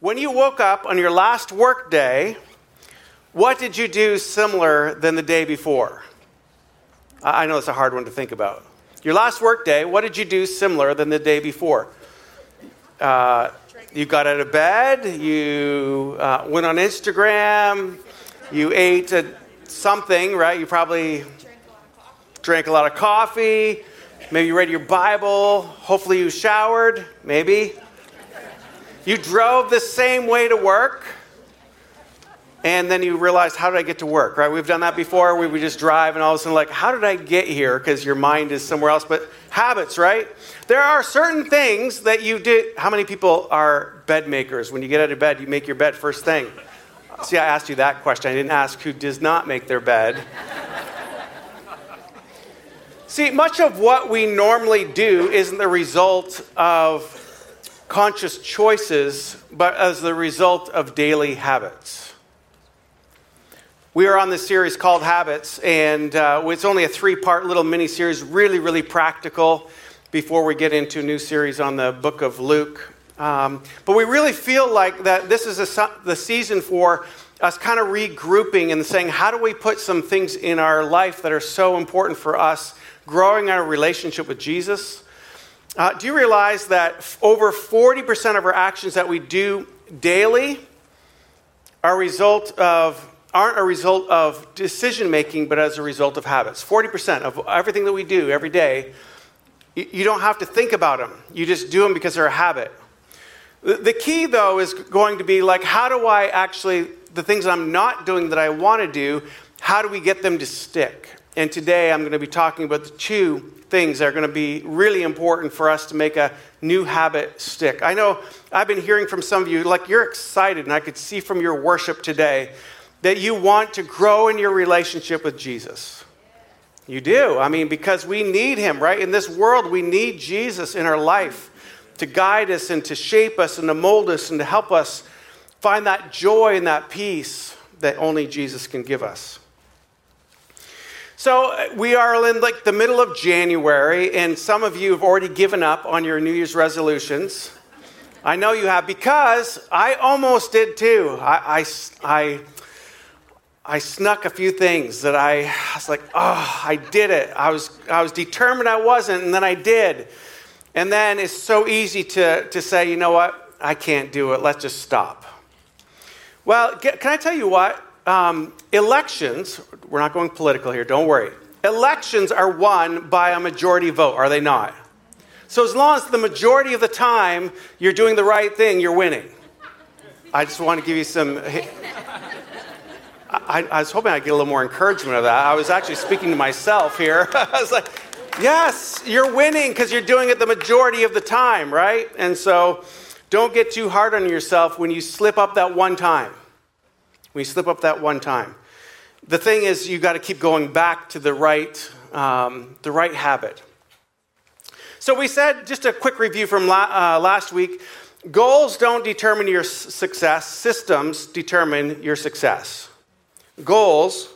When you woke up on your last work day, what did you do similar than the day before? I know it's a hard one to think about. Your last work day, what did you do similar than the day before? Uh, you got out of bed, you uh, went on Instagram, you ate a, something, right? You probably drank a lot of coffee, maybe you read your Bible, hopefully you showered, maybe. You drove the same way to work and then you realize, how did I get to work, right? We've done that before. We would just drive and all of a sudden, like, how did I get here? Because your mind is somewhere else. But habits, right? There are certain things that you did. How many people are bed makers? When you get out of bed, you make your bed first thing. See, I asked you that question. I didn't ask who does not make their bed. See, much of what we normally do isn't the result of conscious choices, but as the result of daily habits. We are on this series called Habits, and uh, it's only a three part little mini series, really, really practical before we get into a new series on the book of Luke. Um, but we really feel like that this is a, the season for us kind of regrouping and saying, how do we put some things in our life that are so important for us, growing our relationship with Jesus? Uh, do you realize that over 40% of our actions that we do daily are result of aren't a result of decision making, but as a result of habits. 40% of everything that we do every day, you don't have to think about them. You just do them because they're a habit. The key, though, is going to be like, how do I actually, the things that I'm not doing that I want to do, how do we get them to stick? And today I'm going to be talking about the two things that are going to be really important for us to make a new habit stick. I know I've been hearing from some of you, like you're excited, and I could see from your worship today that you want to grow in your relationship with Jesus. You do. I mean, because we need him, right? In this world, we need Jesus in our life to guide us and to shape us and to mold us and to help us find that joy and that peace that only Jesus can give us. So uh, we are in like the middle of January, and some of you have already given up on your New Year's resolutions. I know you have because I almost did too. I, I, I I snuck a few things that I, I, was like, oh, I did it. I was, I was determined I wasn't, and then I did. And then it's so easy to, to say, you know what, I can't do it. Let's just stop. Well, can I tell you what? Um, elections, we're not going political here, don't worry. Elections are won by a majority vote, are they not? So as long as the majority of the time you're doing the right thing, you're winning. I just want to give you some I, I, was hoping I'd get a little more encouragement of that. I was actually speaking to myself here. I was like, yes, you're winning because you're doing it the majority of the time, right? And so don't get too hard on yourself when you slip up that one time. You slip up that one time. The thing is, you got to keep going back to the right, um, the right habit. So we said, just a quick review from la- uh, last week goals don't determine your success, systems determine your success. Goals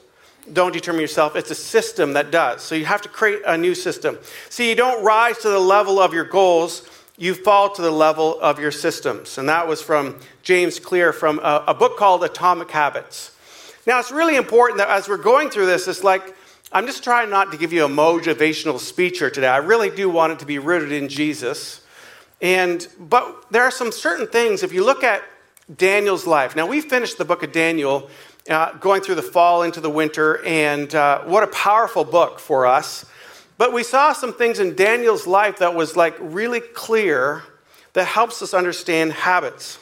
don't determine yourself, it's a system that does. So you have to create a new system. See, you don't rise to the level of your goals, you fall to the level of your systems. And that was from James Clear from a, a book called Atomic Habits. Now, it's really important that as we're going through this, it's like, I'm just trying not to give you a motivational speech here today. I really do want it to be rooted in Jesus. And, but there are some certain things, if you look at Daniel's life. Now, we finished the book of Daniel uh, going through the fall into the winter, and uh, what a powerful book for us. But we saw some things in Daniel's life that was like really clear that helps us understand habits.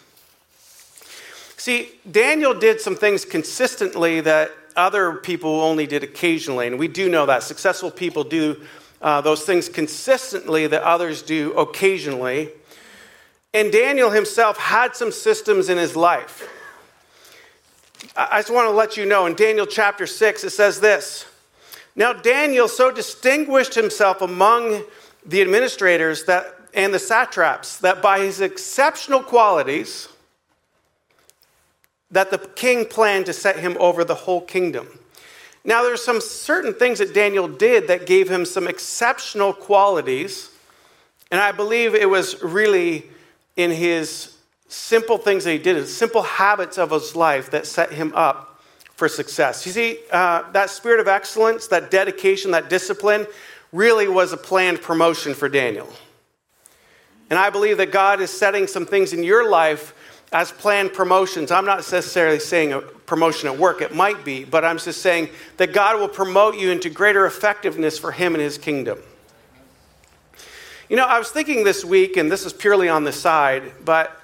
See, Daniel did some things consistently that other people only did occasionally, and we do know that. Successful people do uh, those things consistently that others do occasionally. And Daniel himself had some systems in his life. I just want to let you know in Daniel chapter 6, it says this Now Daniel so distinguished himself among the administrators that, and the satraps that by his exceptional qualities, that the king planned to set him over the whole kingdom. Now, there's some certain things that Daniel did that gave him some exceptional qualities, and I believe it was really in his simple things that he did, his simple habits of his life that set him up for success. You see, uh, that spirit of excellence, that dedication, that discipline really was a planned promotion for Daniel. And I believe that God is setting some things in your life as planned promotions. I'm not necessarily saying a promotion at work, it might be, but I'm just saying that God will promote you into greater effectiveness for Him and His kingdom. You know, I was thinking this week, and this is purely on the side, but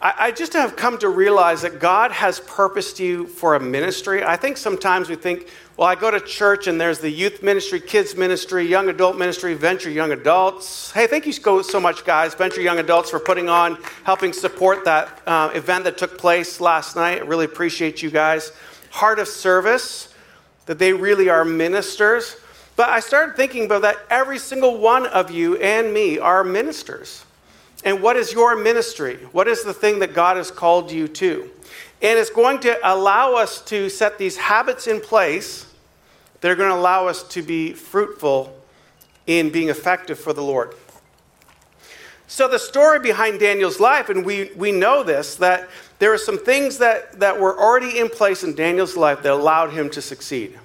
I, just have come to realize that God has purposed you for a ministry. I think sometimes we think, well, I go to church and there's the youth ministry, kids ministry, young adult ministry, venture young adults. Hey, thank you so much, guys, venture young adults, for putting on, helping support that uh, event that took place last night. I really appreciate you guys. Heart of service, that they really are ministers. But I started thinking about that every single one of you and me are ministers. And what is your ministry? What is the thing that God has called you to? And it's going to allow us to set these habits in place that are going to allow us to be fruitful in being effective for the Lord. So, the story behind Daniel's life, and we, we know this, that there are some things that, that were already in place in Daniel's life that allowed him to succeed.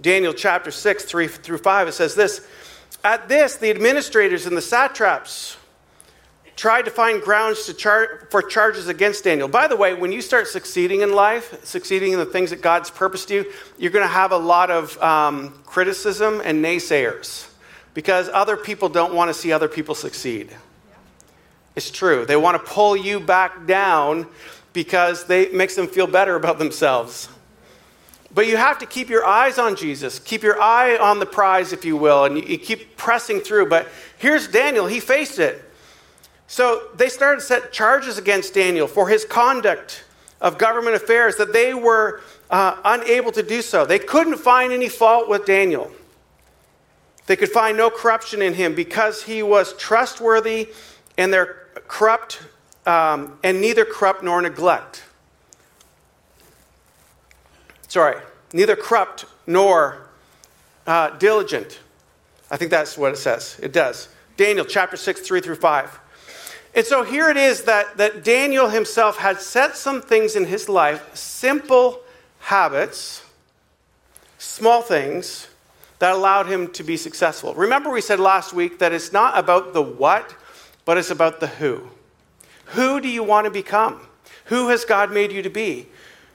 Daniel chapter 6, 3 through 5, it says this At this, the administrators and the satraps tried to find grounds to char- for charges against Daniel. By the way, when you start succeeding in life, succeeding in the things that God's purposed you, you're going to have a lot of um, criticism and naysayers because other people don't want to see other people succeed. It's true. They want to pull you back down because they, it makes them feel better about themselves. But you have to keep your eyes on Jesus, keep your eye on the prize, if you will, and you, you keep pressing through. But here's Daniel. He faced it. So they started to set charges against Daniel for his conduct of government affairs that they were uh, unable to do so. They couldn't find any fault with Daniel. They could find no corruption in him because he was trustworthy and they're corrupt um, and neither corrupt nor neglect. Sorry, neither corrupt nor uh, diligent. I think that's what it says. It does. Daniel chapter 6, 3 through 5. And so here it is that, that Daniel himself had set some things in his life, simple habits, small things, that allowed him to be successful. Remember, we said last week that it's not about the what, but it's about the who. Who do you want to become? Who has God made you to be?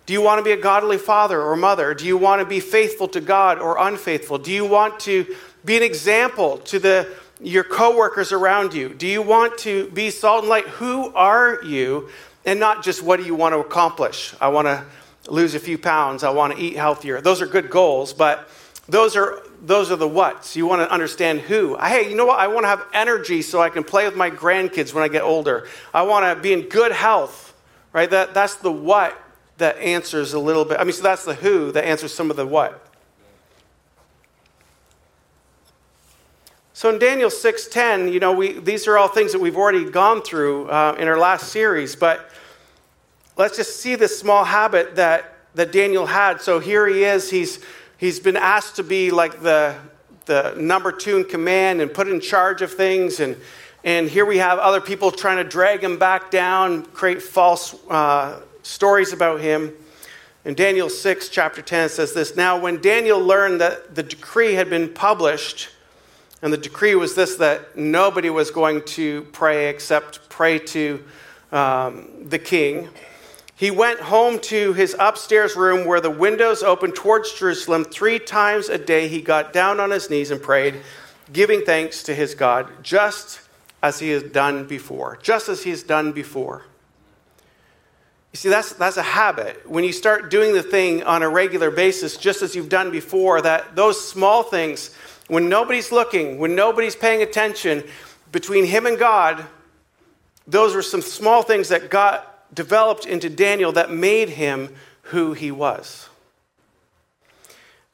Do you want to be a godly father or mother? Do you want to be faithful to God or unfaithful? Do you want to be an example to the your coworkers around you? Do you want to be salt and light? Who are you? And not just what do you want to accomplish? I want to lose a few pounds. I want to eat healthier. Those are good goals, but those are those are the what's. You want to understand who. Hey, you know what? I want to have energy so I can play with my grandkids when I get older. I want to be in good health. Right? That that's the what that answers a little bit. I mean, so that's the who that answers some of the what. So in Daniel 6:10, you know, we, these are all things that we've already gone through uh, in our last series, but let's just see this small habit that, that Daniel had. So here he is. He's, he's been asked to be like the, the number two in command and put in charge of things. And, and here we have other people trying to drag him back down, create false uh, stories about him. In Daniel 6, chapter 10, it says this Now, when Daniel learned that the decree had been published, and the decree was this that nobody was going to pray except pray to um, the king. He went home to his upstairs room where the windows opened towards Jerusalem. Three times a day he got down on his knees and prayed, giving thanks to his God, just as he has done before. Just as he has done before. You see, that's, that's a habit. When you start doing the thing on a regular basis, just as you've done before, that those small things when nobody's looking, when nobody's paying attention, between him and God, those were some small things that got developed into Daniel that made him who he was.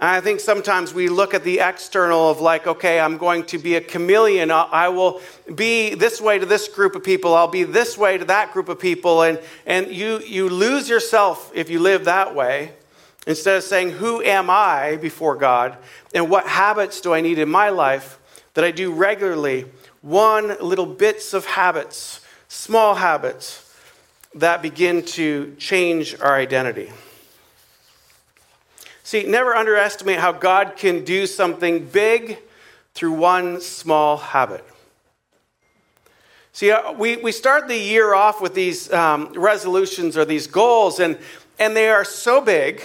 And I think sometimes we look at the external of like, okay, I'm going to be a chameleon. I will be this way to this group of people. I'll be this way to that group of people. And, and you, you lose yourself if you live that way. Instead of saying, Who am I before God? And what habits do I need in my life that I do regularly? One little bits of habits small habits that begin to change our identity. See, never underestimate how God can do something big through one small habit. See, uh, we, we start the year off with these um, resolutions or these goals, and, and they are so big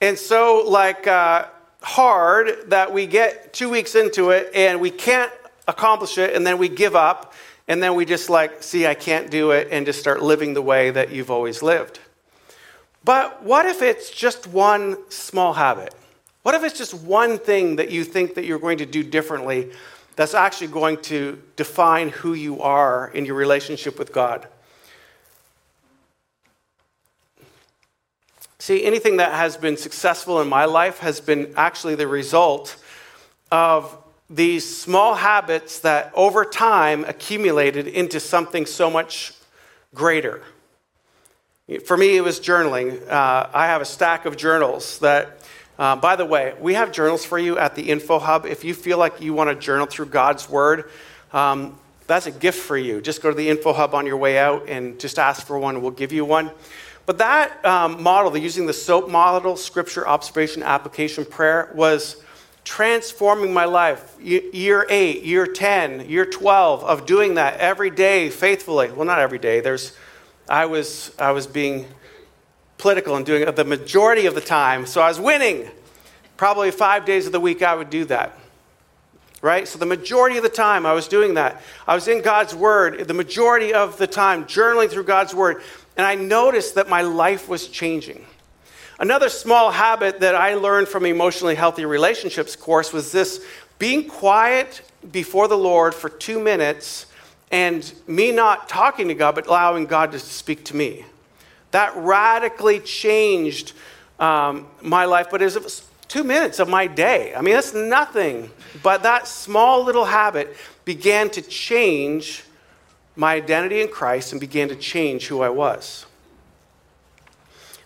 and so, like, uh, hard that we get two weeks into it and we can't accomplish it, and then we give up, and then we just, like, see, I can't do it, and just start living the way that you've always lived. But what if it's just one small habit? What if it's just one thing that you think that you're going to do differently that's actually going to define who you are in your relationship with God? See, anything that has been successful in my life has been actually the result of these small habits that over time accumulated into something so much greater. For me, it was journaling. Uh, I have a stack of journals that, uh, by the way, we have journals for you at the Info Hub. If you feel like you want to journal through God's Word, um, that's a gift for you. Just go to the Info Hub on your way out and just ask for one. We'll give you one. But that um, model, using the SOAP model, Scripture, Observation, Application, Prayer, was transforming my life. Year 8, year 10, year 12 of doing that every day faithfully. Well, not every day. There's I was, I was being political and doing it the majority of the time. So I was winning. Probably five days of the week I would do that. Right? So the majority of the time I was doing that. I was in God's Word the majority of the time, journaling through God's Word. And I noticed that my life was changing. Another small habit that I learned from emotionally healthy relationships course was this being quiet before the Lord for two minutes and me not talking to God, but allowing God to speak to me. That radically changed um, my life, but it was two minutes of my day. I mean, that's nothing. But that small little habit began to change my identity in Christ and began to change who I was.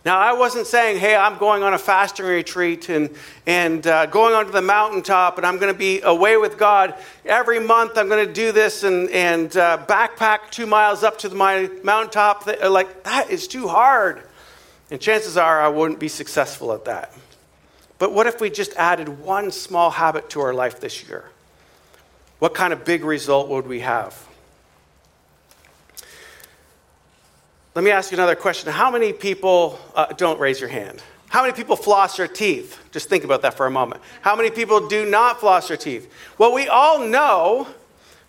Now, I wasn't saying, hey, I'm going on a fasting retreat and, and uh, going onto the mountaintop and I'm going to be away with God. Every month I'm going to do this and, and uh, backpack two miles up to my mountaintop. Like, that is too hard. And chances are I wouldn't be successful at that. But what if we just added one small habit to our life this year? What kind of big result would we have? Let me ask you another question. How many people, uh, don't raise your hand. How many people floss their teeth? Just think about that for a moment. How many people do not floss their teeth? Well, we all know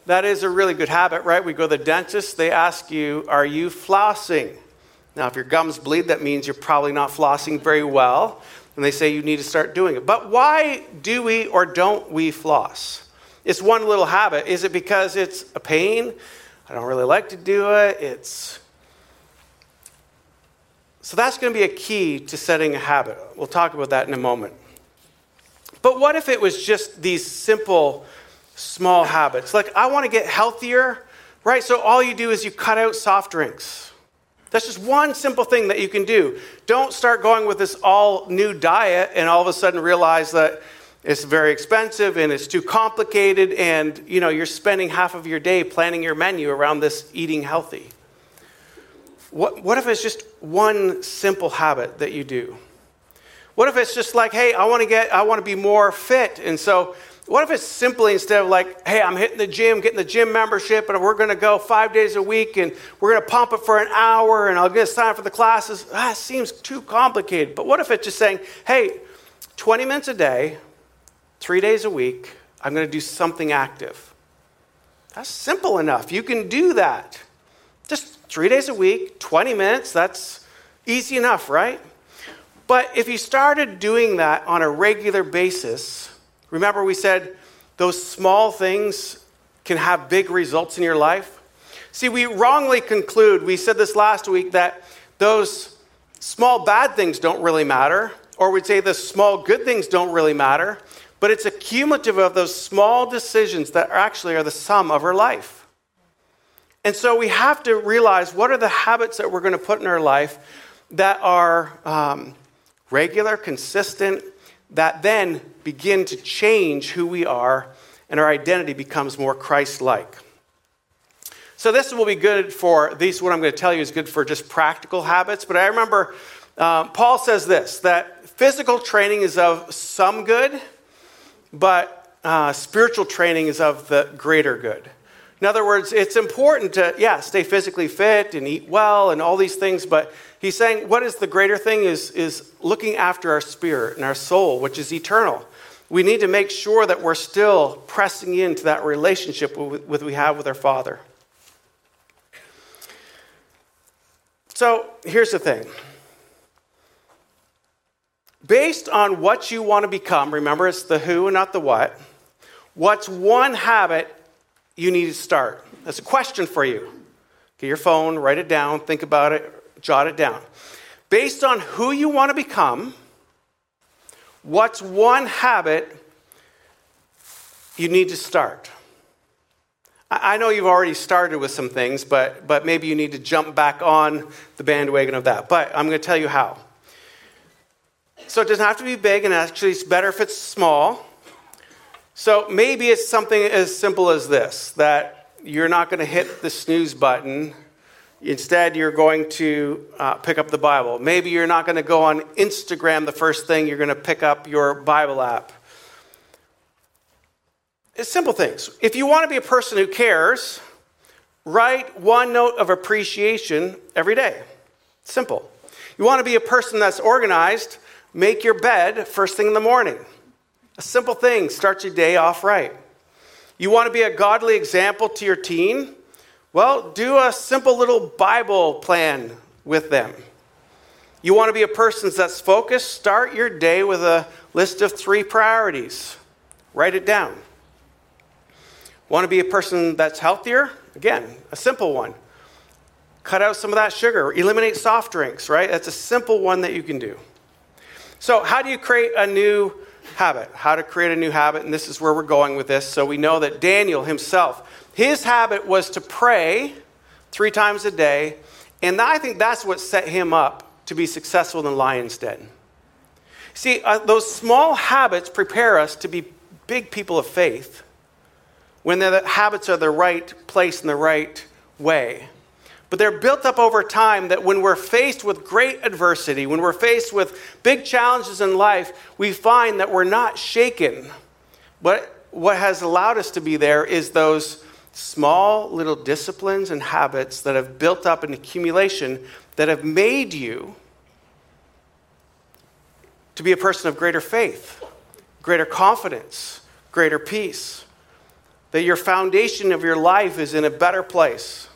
that is a really good habit, right? We go to the dentist, they ask you, Are you flossing? Now, if your gums bleed, that means you're probably not flossing very well, and they say you need to start doing it. But why do we or don't we floss? It's one little habit. Is it because it's a pain? I don't really like to do it. It's so that's going to be a key to setting a habit. We'll talk about that in a moment. But what if it was just these simple, small habits? Like, I want to get healthier, right? So all you do is you cut out soft drinks. That's just one simple thing that you can do. Don't start going with this all new diet and all of a sudden realize that it's very expensive and it's too complicated and you know you're spending half of your day planning your menu around this eating healthy. What, what if it's just one simple habit that you do? What if it's just like, hey, I want to get, I want to be more fit. And so, what if it's simply instead of like, hey, I'm hitting the gym, getting the gym membership, and we're going to go five days a week and we're going to pump it for an hour and I'll get signed for the classes? Ah, that seems too complicated. But what if it's just saying, hey, 20 minutes a day, three days a week, I'm going to do something active? That's simple enough. You can do that. Just three days a week, 20 minutes, that's easy enough, right? But if you started doing that on a regular basis, remember we said those small things can have big results in your life? See, we wrongly conclude, we said this last week, that those small bad things don't really matter, or we'd say the small good things don't really matter, but it's a cumulative of those small decisions that actually are the sum of our life. And so we have to realize what are the habits that we're going to put in our life that are um, regular, consistent, that then begin to change who we are and our identity becomes more Christ like. So this will be good for these. What I'm going to tell you is good for just practical habits. But I remember um, Paul says this that physical training is of some good, but uh, spiritual training is of the greater good. In other words, it's important to, yeah, stay physically fit and eat well and all these things, but he's saying what is the greater thing is, is looking after our spirit and our soul, which is eternal. We need to make sure that we're still pressing into that relationship with, we have with our Father. So here's the thing. Based on what you want to become, remember it's the who and not the what, what's one habit you need to start? That's a question for you. Get your phone, write it down, think about it, jot it down. Based on who you want to become, what's one habit you need to start? I know you've already started with some things, but, but maybe you need to jump back on the bandwagon of that. But I'm going to tell you how. So it doesn't have to be big, and actually, it's better if it's small. So maybe it's something as simple as this that you're not going to hit the snooze button. Instead, you're going to uh, pick up the Bible. Maybe you're not going to go on Instagram the first thing, you're going to pick up your Bible app. It's simple things. If you want to be a person who cares, write one note of appreciation every day. Simple. You want to be a person that's organized, make your bed first thing in the morning. A simple thing starts your day off right. You want to be a godly example to your teen? Well, do a simple little Bible plan with them. You want to be a person that's focused? Start your day with a list of three priorities. Write it down. Want to be a person that's healthier? Again, a simple one. Cut out some of that sugar, eliminate soft drinks, right? That's a simple one that you can do. So, how do you create a new habit? How to create a new habit, and this is where we're going with this. So, we know that Daniel himself, his habit was to pray three times a day, and I think that's what set him up to be successful in lion's den. See, uh, those small habits prepare us to be big people of faith when the habits are the right place in the right way. But they're built up over time that when we're faced with great adversity, when we're faced with big challenges in life, we find that we're not shaken. But what has allowed us to be there is those small little disciplines and habits that have built up an accumulation that have made you to be a person of greater faith, greater confidence, greater peace that your foundation of your life is in a better place.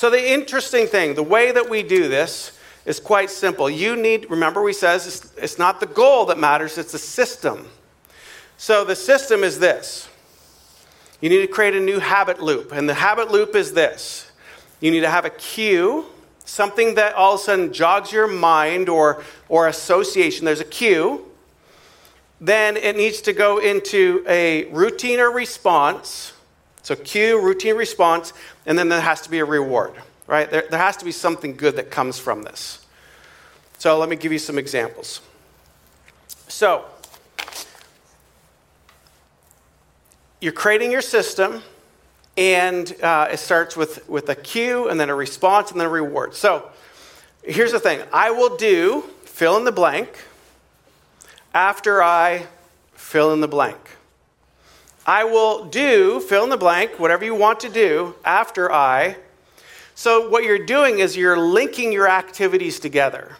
So, the interesting thing, the way that we do this is quite simple. You need, remember, we says it's, it's not the goal that matters, it's the system. So, the system is this you need to create a new habit loop. And the habit loop is this you need to have a cue, something that all of a sudden jogs your mind or, or association. There's a cue then it needs to go into a routine or response. So, cue, routine response, and then there has to be a reward, right? There, there has to be something good that comes from this. So, let me give you some examples. So, you're creating your system, and uh, it starts with, with a cue, and then a response, and then a reward. So, here's the thing I will do fill in the blank after I fill in the blank. I will do fill in the blank, whatever you want to do, after I. So, what you're doing is you're linking your activities together.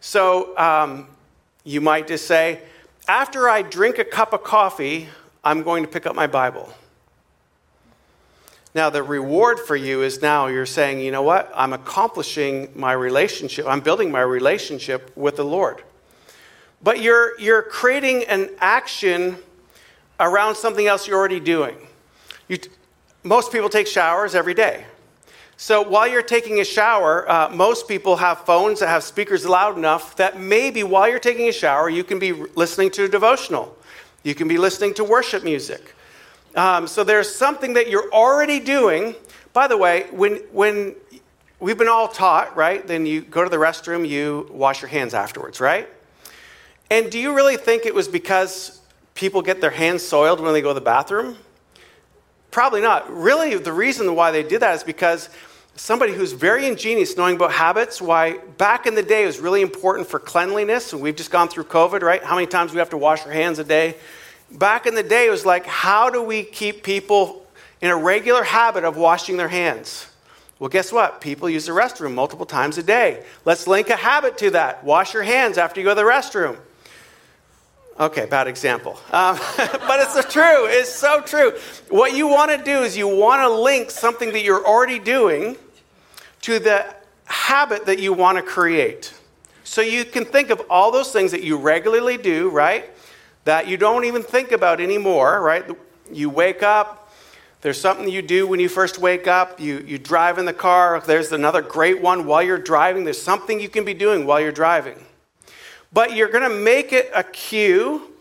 So, um, you might just say, after I drink a cup of coffee, I'm going to pick up my Bible. Now, the reward for you is now you're saying, you know what? I'm accomplishing my relationship, I'm building my relationship with the Lord but you're, you're creating an action around something else you're already doing. You, most people take showers every day. So while you're taking a shower, uh, most people have phones that have speakers loud enough that maybe while you're taking a shower, you can be listening to a devotional. You can be listening to worship music. Um, so there's something that you're already doing. By the way, when, when we've been all taught, right? Then you go to the restroom, you wash your hands afterwards, right? And do you really think it was because people get their hands soiled when they go to the bathroom? Probably not. Really, the reason why they did that is because somebody who's very ingenious knowing about habits, why back in the day it was really important for cleanliness, and we've just gone through COVID, right? How many times we have to wash our hands a day? Back in the day, it was like, how do we keep people in a regular habit of washing their hands? Well, guess what? People use the restroom multiple times a day. Let's link a habit to that. Wash your hands after you go to the restroom. Okay, bad example. Um, but it's true. It's so true. What you want to do is you want to link something that you're already doing to the habit that you want to create. So you can think of all those things that you regularly do, right? That you don't even think about anymore, right? You wake up, there's something you do when you first wake up. You, you drive in the car. There's another great one while you're driving. There's something you can be doing while you're driving. But you're going to make it a cue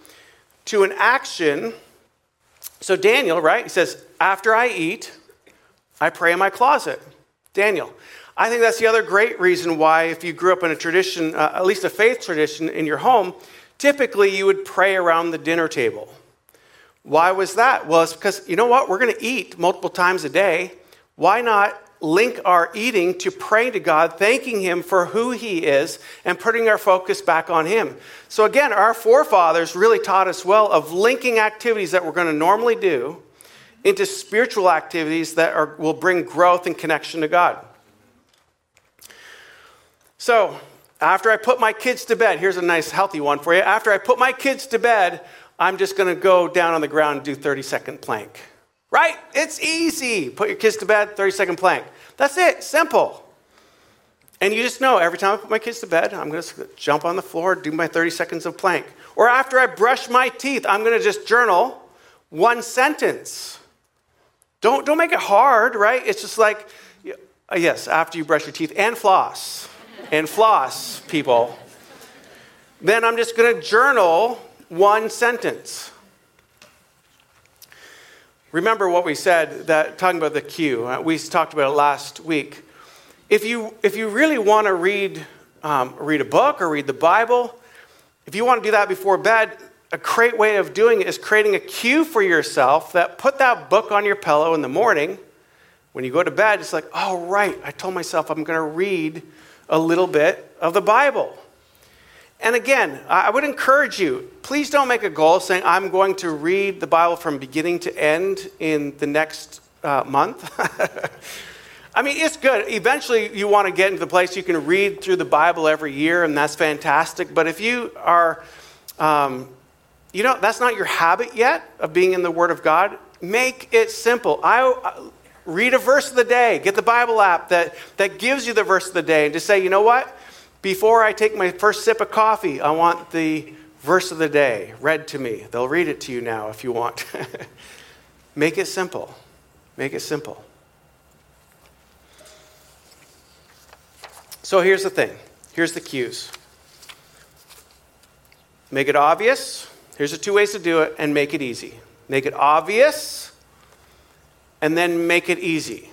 to an action. So, Daniel, right? He says, After I eat, I pray in my closet. Daniel. I think that's the other great reason why, if you grew up in a tradition, uh, at least a faith tradition in your home, typically you would pray around the dinner table. Why was that? Well, it's because, you know what? We're going to eat multiple times a day. Why not link our eating to praying to God, thanking Him for who He is, and putting our focus back on Him? So, again, our forefathers really taught us well of linking activities that we're going to normally do into spiritual activities that are, will bring growth and connection to God. So, after I put my kids to bed, here's a nice healthy one for you. After I put my kids to bed, I'm just going to go down on the ground and do 30 second plank. Right? It's easy. Put your kids to bed, 30 second plank. That's it. Simple. And you just know every time I put my kids to bed, I'm going to jump on the floor, do my 30 seconds of plank. Or after I brush my teeth, I'm going to just journal one sentence. Don't, don't make it hard, right? It's just like, uh, yes, after you brush your teeth and floss, and floss, people. Then I'm just going to journal one sentence. Remember what we said that talking about the cue. Uh, we talked about it last week. If you if you really want to read um, read a book or read the Bible, if you want to do that before bed, a great way of doing it is creating a cue for yourself that put that book on your pillow in the morning. When you go to bed, it's like, oh right, I told myself I'm going to read a little bit of the Bible. And again, I would encourage you, please don't make a goal saying, I'm going to read the Bible from beginning to end in the next uh, month. I mean, it's good. Eventually, you want to get into the place you can read through the Bible every year, and that's fantastic. But if you are, um, you know, that's not your habit yet of being in the Word of God, make it simple. I, uh, read a verse of the day. Get the Bible app that, that gives you the verse of the day, and just say, you know what? Before I take my first sip of coffee, I want the verse of the day read to me. They'll read it to you now if you want. Make it simple. Make it simple. So here's the thing here's the cues. Make it obvious. Here's the two ways to do it, and make it easy. Make it obvious, and then make it easy.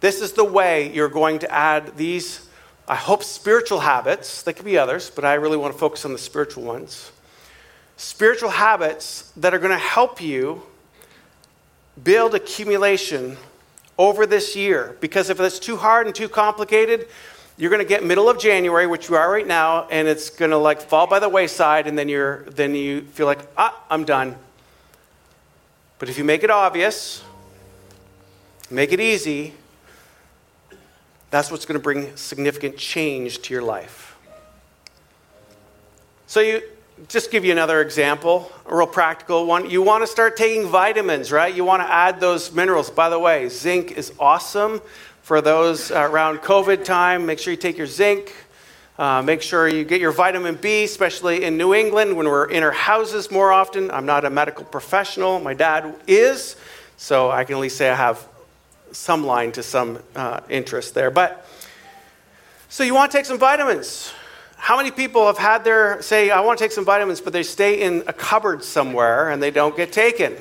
This is the way you're going to add these I hope spiritual habits, there could be others, but I really want to focus on the spiritual ones. Spiritual habits that are going to help you build accumulation over this year. Because if it's too hard and too complicated, you're going to get middle of January, which you are right now, and it's going to like fall by the wayside, and then you're then you feel like ah, I'm done. But if you make it obvious, make it easy, that's what's going to bring significant change to your life. So, you just give you another example, a real practical one. You want to start taking vitamins, right? You want to add those minerals. By the way, zinc is awesome for those around COVID time. Make sure you take your zinc. Uh, make sure you get your vitamin B, especially in New England when we're in our houses more often. I'm not a medical professional, my dad is, so I can at least say I have some line to some uh, interest there. But so you want to take some vitamins. How many people have had their say, I want to take some vitamins, but they stay in a cupboard somewhere and they don't get taken?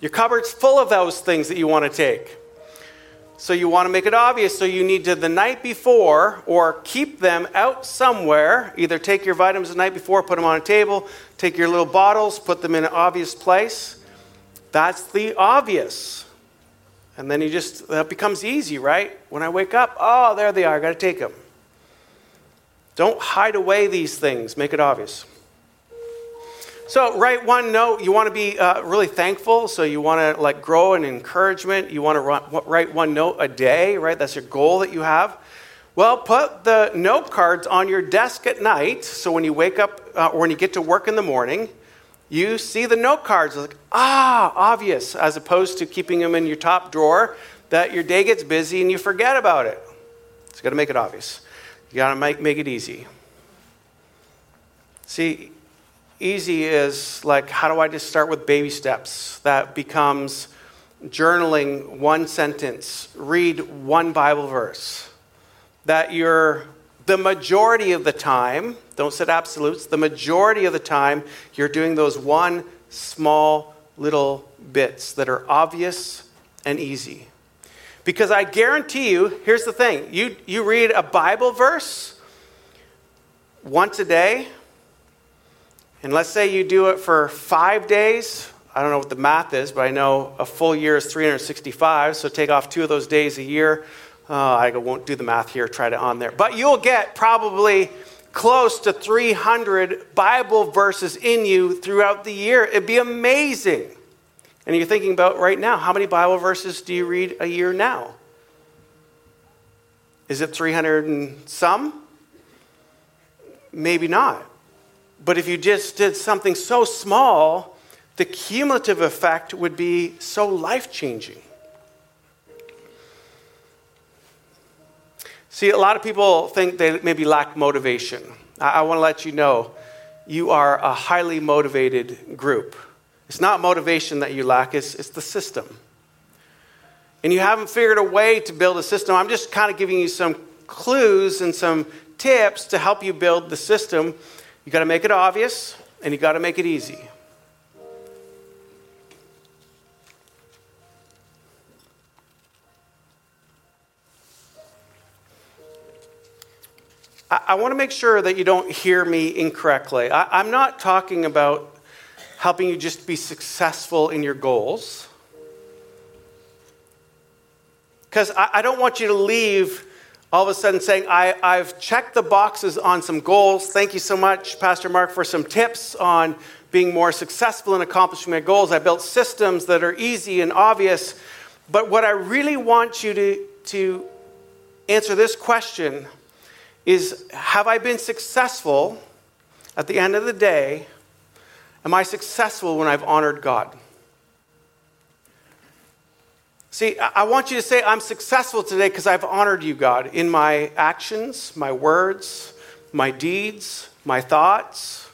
Your cupboard's full of those things that you want to take. So you want to make it obvious. So you need to, the night before, or keep them out somewhere. Either take your vitamins the night before, put them on a table, take your little bottles, put them in an obvious place That's the obvious. And then you just, that becomes easy, right? When I wake up, oh, there they are, I got to take them. Don't hide away these things, make it obvious. So, write one note. You want to be uh, really thankful, so you want to like grow in encouragement. You want to write one note a day, right? That's your goal that you have. Well, put the note cards on your desk at night, so when you wake up uh, or when you get to work in the morning, you see the note cards. Like, ah, obvious, as opposed to keeping them in your top drawer that your day gets busy and you forget about it. it's got to make it obvious. You got to make, make it easy. See, easy is like, how do I just start with baby steps? That becomes journaling one sentence, read one Bible verse. That you're the majority of the time, don't set absolutes, the majority of the time, you're doing those one small little bits that are obvious and easy. Because I guarantee you, here's the thing you, you read a Bible verse once a day, and let's say you do it for five days. I don't know what the math is, but I know a full year is 365, so take off two of those days a year. Uh, I won't do the math here, try to on there. But you'll get probably close to 300 Bible verses in you throughout the year. It'd be amazing. And you're thinking about right now, how many Bible verses do you read a year now? Is it 300 and some? Maybe not. But if you just did something so small, the cumulative effect would be so life changing. See, a lot of people think they maybe lack motivation. I, I want to let you know you are a highly motivated group. It's not motivation that you lack, it's, it's the system. And you haven't figured a way to build a system. I'm just kind of giving you some clues and some tips to help you build the system you got to make it obvious and you got to make it easy. I, I want to make sure that you don't hear me incorrectly. I, I'm not talking about helping you just be successful in your goals. Because I, I, don't want you to leave all of a sudden saying, I, I've checked the boxes on some goals. Thank you so much, Pastor Mark, for some tips on being more successful in accomplishing my goals. I built systems that are easy and obvious. But what I really want you to, to answer this question is Have I been successful at the end of the day? Am I successful when I've honored God? See, I want you to say, I'm successful today because I've honored you, God, in my actions, my words, my deeds, my thoughts.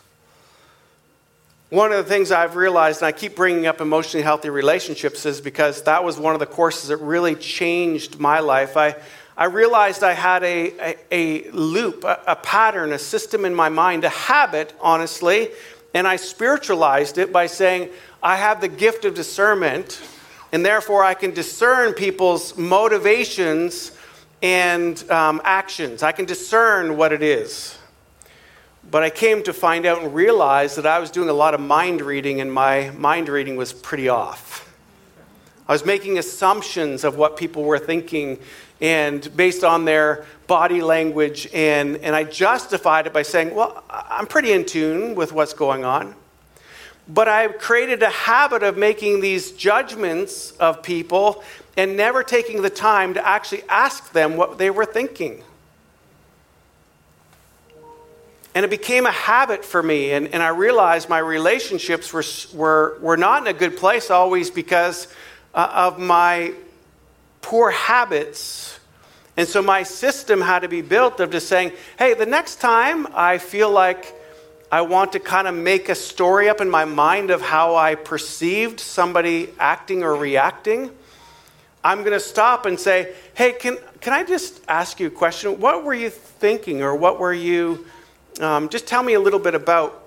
One of the things I've realized, and I keep bringing up emotionally healthy relationships, is because that was one of the courses that really changed my life. I, I realized I had a, a, a loop, a, a pattern, a system in my mind, a habit, honestly, and I spiritualized it by saying, I have the gift of discernment and therefore I can discern people's motivations and um, actions. I can discern what it is. But I came to find out and realize that I was doing a lot of mind reading, and my mind reading was pretty off. I was making assumptions of what people were thinking and based on their body language, and, and I justified it by saying, Well, I'm pretty in tune with what's going on. But I've created a habit of making these judgments of people and never taking the time to actually ask them what they were thinking. And it became a habit for me. And, and I realized my relationships were, were, were not in a good place always because uh, of my poor habits. And so my system had to be built of just saying, hey, the next time I feel like I want to kind of make a story up in my mind of how I perceived somebody acting or reacting. I'm going to stop and say, hey, can, can I just ask you a question? What were you thinking, or what were you, um, just tell me a little bit about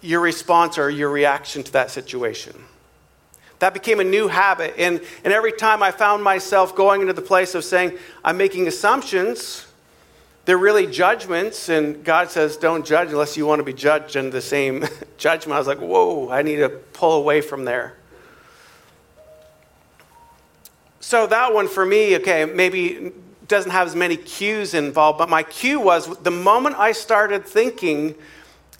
your response or your reaction to that situation. That became a new habit. And, and every time I found myself going into the place of saying, I'm making assumptions, they're really judgments, and God says, don't judge unless you want to be judged in the same judgment. I was like, whoa, I need to pull away from there. So that one for me, okay, maybe doesn't have as many cues involved, but my cue was the moment I started thinking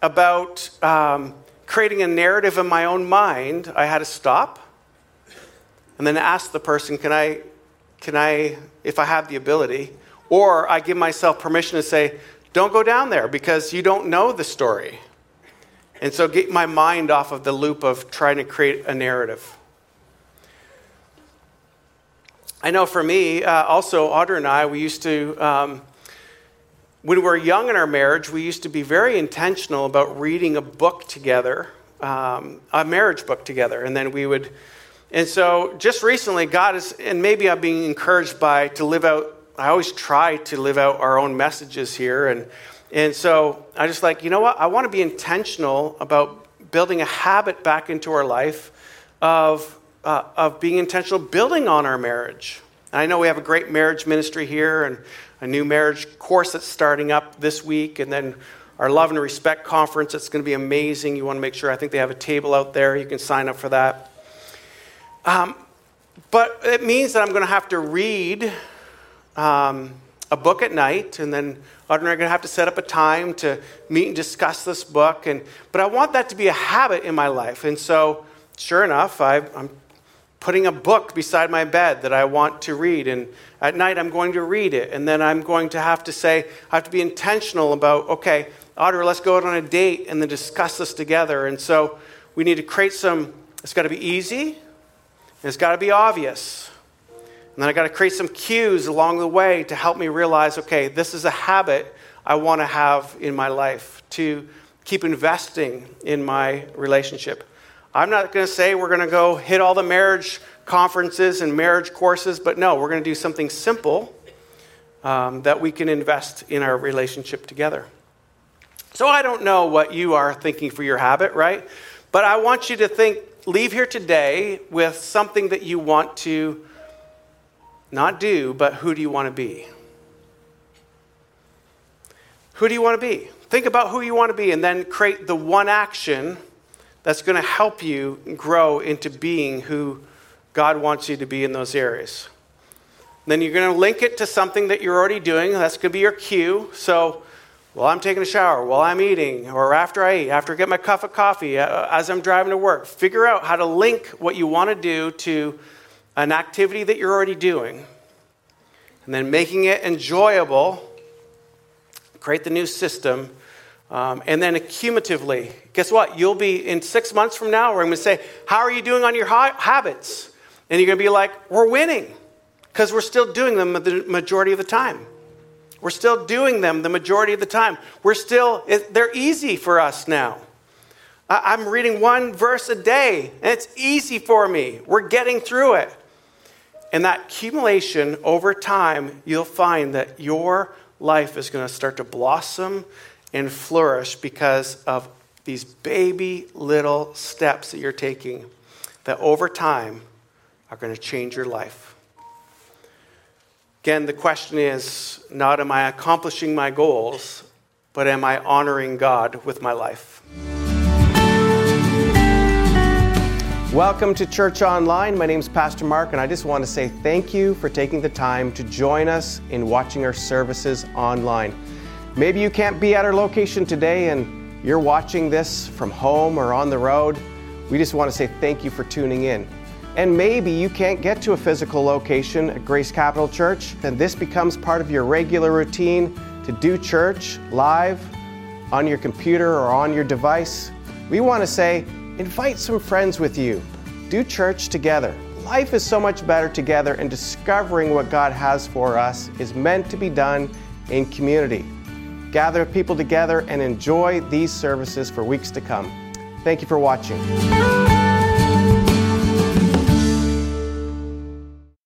about um, creating a narrative in my own mind, I had to stop and then ask the person, can I, can I, if I have the ability, or I give myself permission to say, don't go down there because you don't know the story. And so get my mind off of the loop of trying to create a narrative. I know for me, uh, also, Audra and I, we used to, um, when we were young in our marriage, we used to be very intentional about reading a book together, um, a marriage book together. And then we would, and so just recently, God is, and maybe I'm being encouraged by to live out, I always try to live out our own messages here. And, and so I just like, you know what? I want to be intentional about building a habit back into our life of uh, of being intentional, building on our marriage. And I know we have a great marriage ministry here and a new marriage course that's starting up this week, and then our Love and Respect conference. It's going to be amazing. You want to make sure, I think they have a table out there. You can sign up for that. Um, but it means that I'm going to have to read um, a book at night, and then Audrey and I are going to have to set up a time to meet and discuss this book. And, but I want that to be a habit in my life. And so, sure enough, I, I'm putting a book beside my bed that I want to read. And at night, I'm going to read it. And then I'm going to have to say, I have to be intentional about, okay, Audrey, let's go out on a date and then discuss this together. And so we need to create some, it's got to be easy, it's got to be obvious. And then I got to create some cues along the way to help me realize, okay, this is a habit I want to have in my life to keep investing in my relationship. I'm not going to say we're going to go hit all the marriage conferences and marriage courses, but no, we're going to do something simple um, that we can invest in our relationship together. So I don't know what you are thinking for your habit, right? But I want you to think, leave here today with something that you want to not do, but who do you want to be? Who do you want to be? Think about who you want to be and then create the one action that's going to help you grow into being who God wants you to be in those areas. Then you're going to link it to something that you're already doing. That's going to be your cue. So, while I'm taking a shower, while I'm eating, or after I eat, after I get my cup of coffee, uh, as I'm driving to work, figure out how to link what you want to do to an activity that you're already doing. And then making it enjoyable, create the new system um, and then accumulatively, guess what? You'll be in six months from now, we're going to say, How are you doing on your ha- habits? And you're going to be like, We're winning because we're still doing them the majority of the time. We're still doing them the majority of the time. We're still, they're easy for us now. I'm reading one verse a day, and it's easy for me. We're getting through it. And that accumulation over time, you'll find that your life is going to start to blossom and flourish because of these baby little steps that you're taking that over time are going to change your life. Again, the question is not am I accomplishing my goals, but am I honoring God with my life? Welcome to Church Online. My name is Pastor Mark, and I just want to say thank you for taking the time to join us in watching our services online. Maybe you can't be at our location today and you're watching this from home or on the road. We just want to say thank you for tuning in. And maybe you can't get to a physical location at Grace Capital Church, then this becomes part of your regular routine to do church live on your computer or on your device. We want to say invite some friends with you. Do church together. Life is so much better together, and discovering what God has for us is meant to be done in community gather people together, and enjoy these services for weeks to come. Thank you for watching.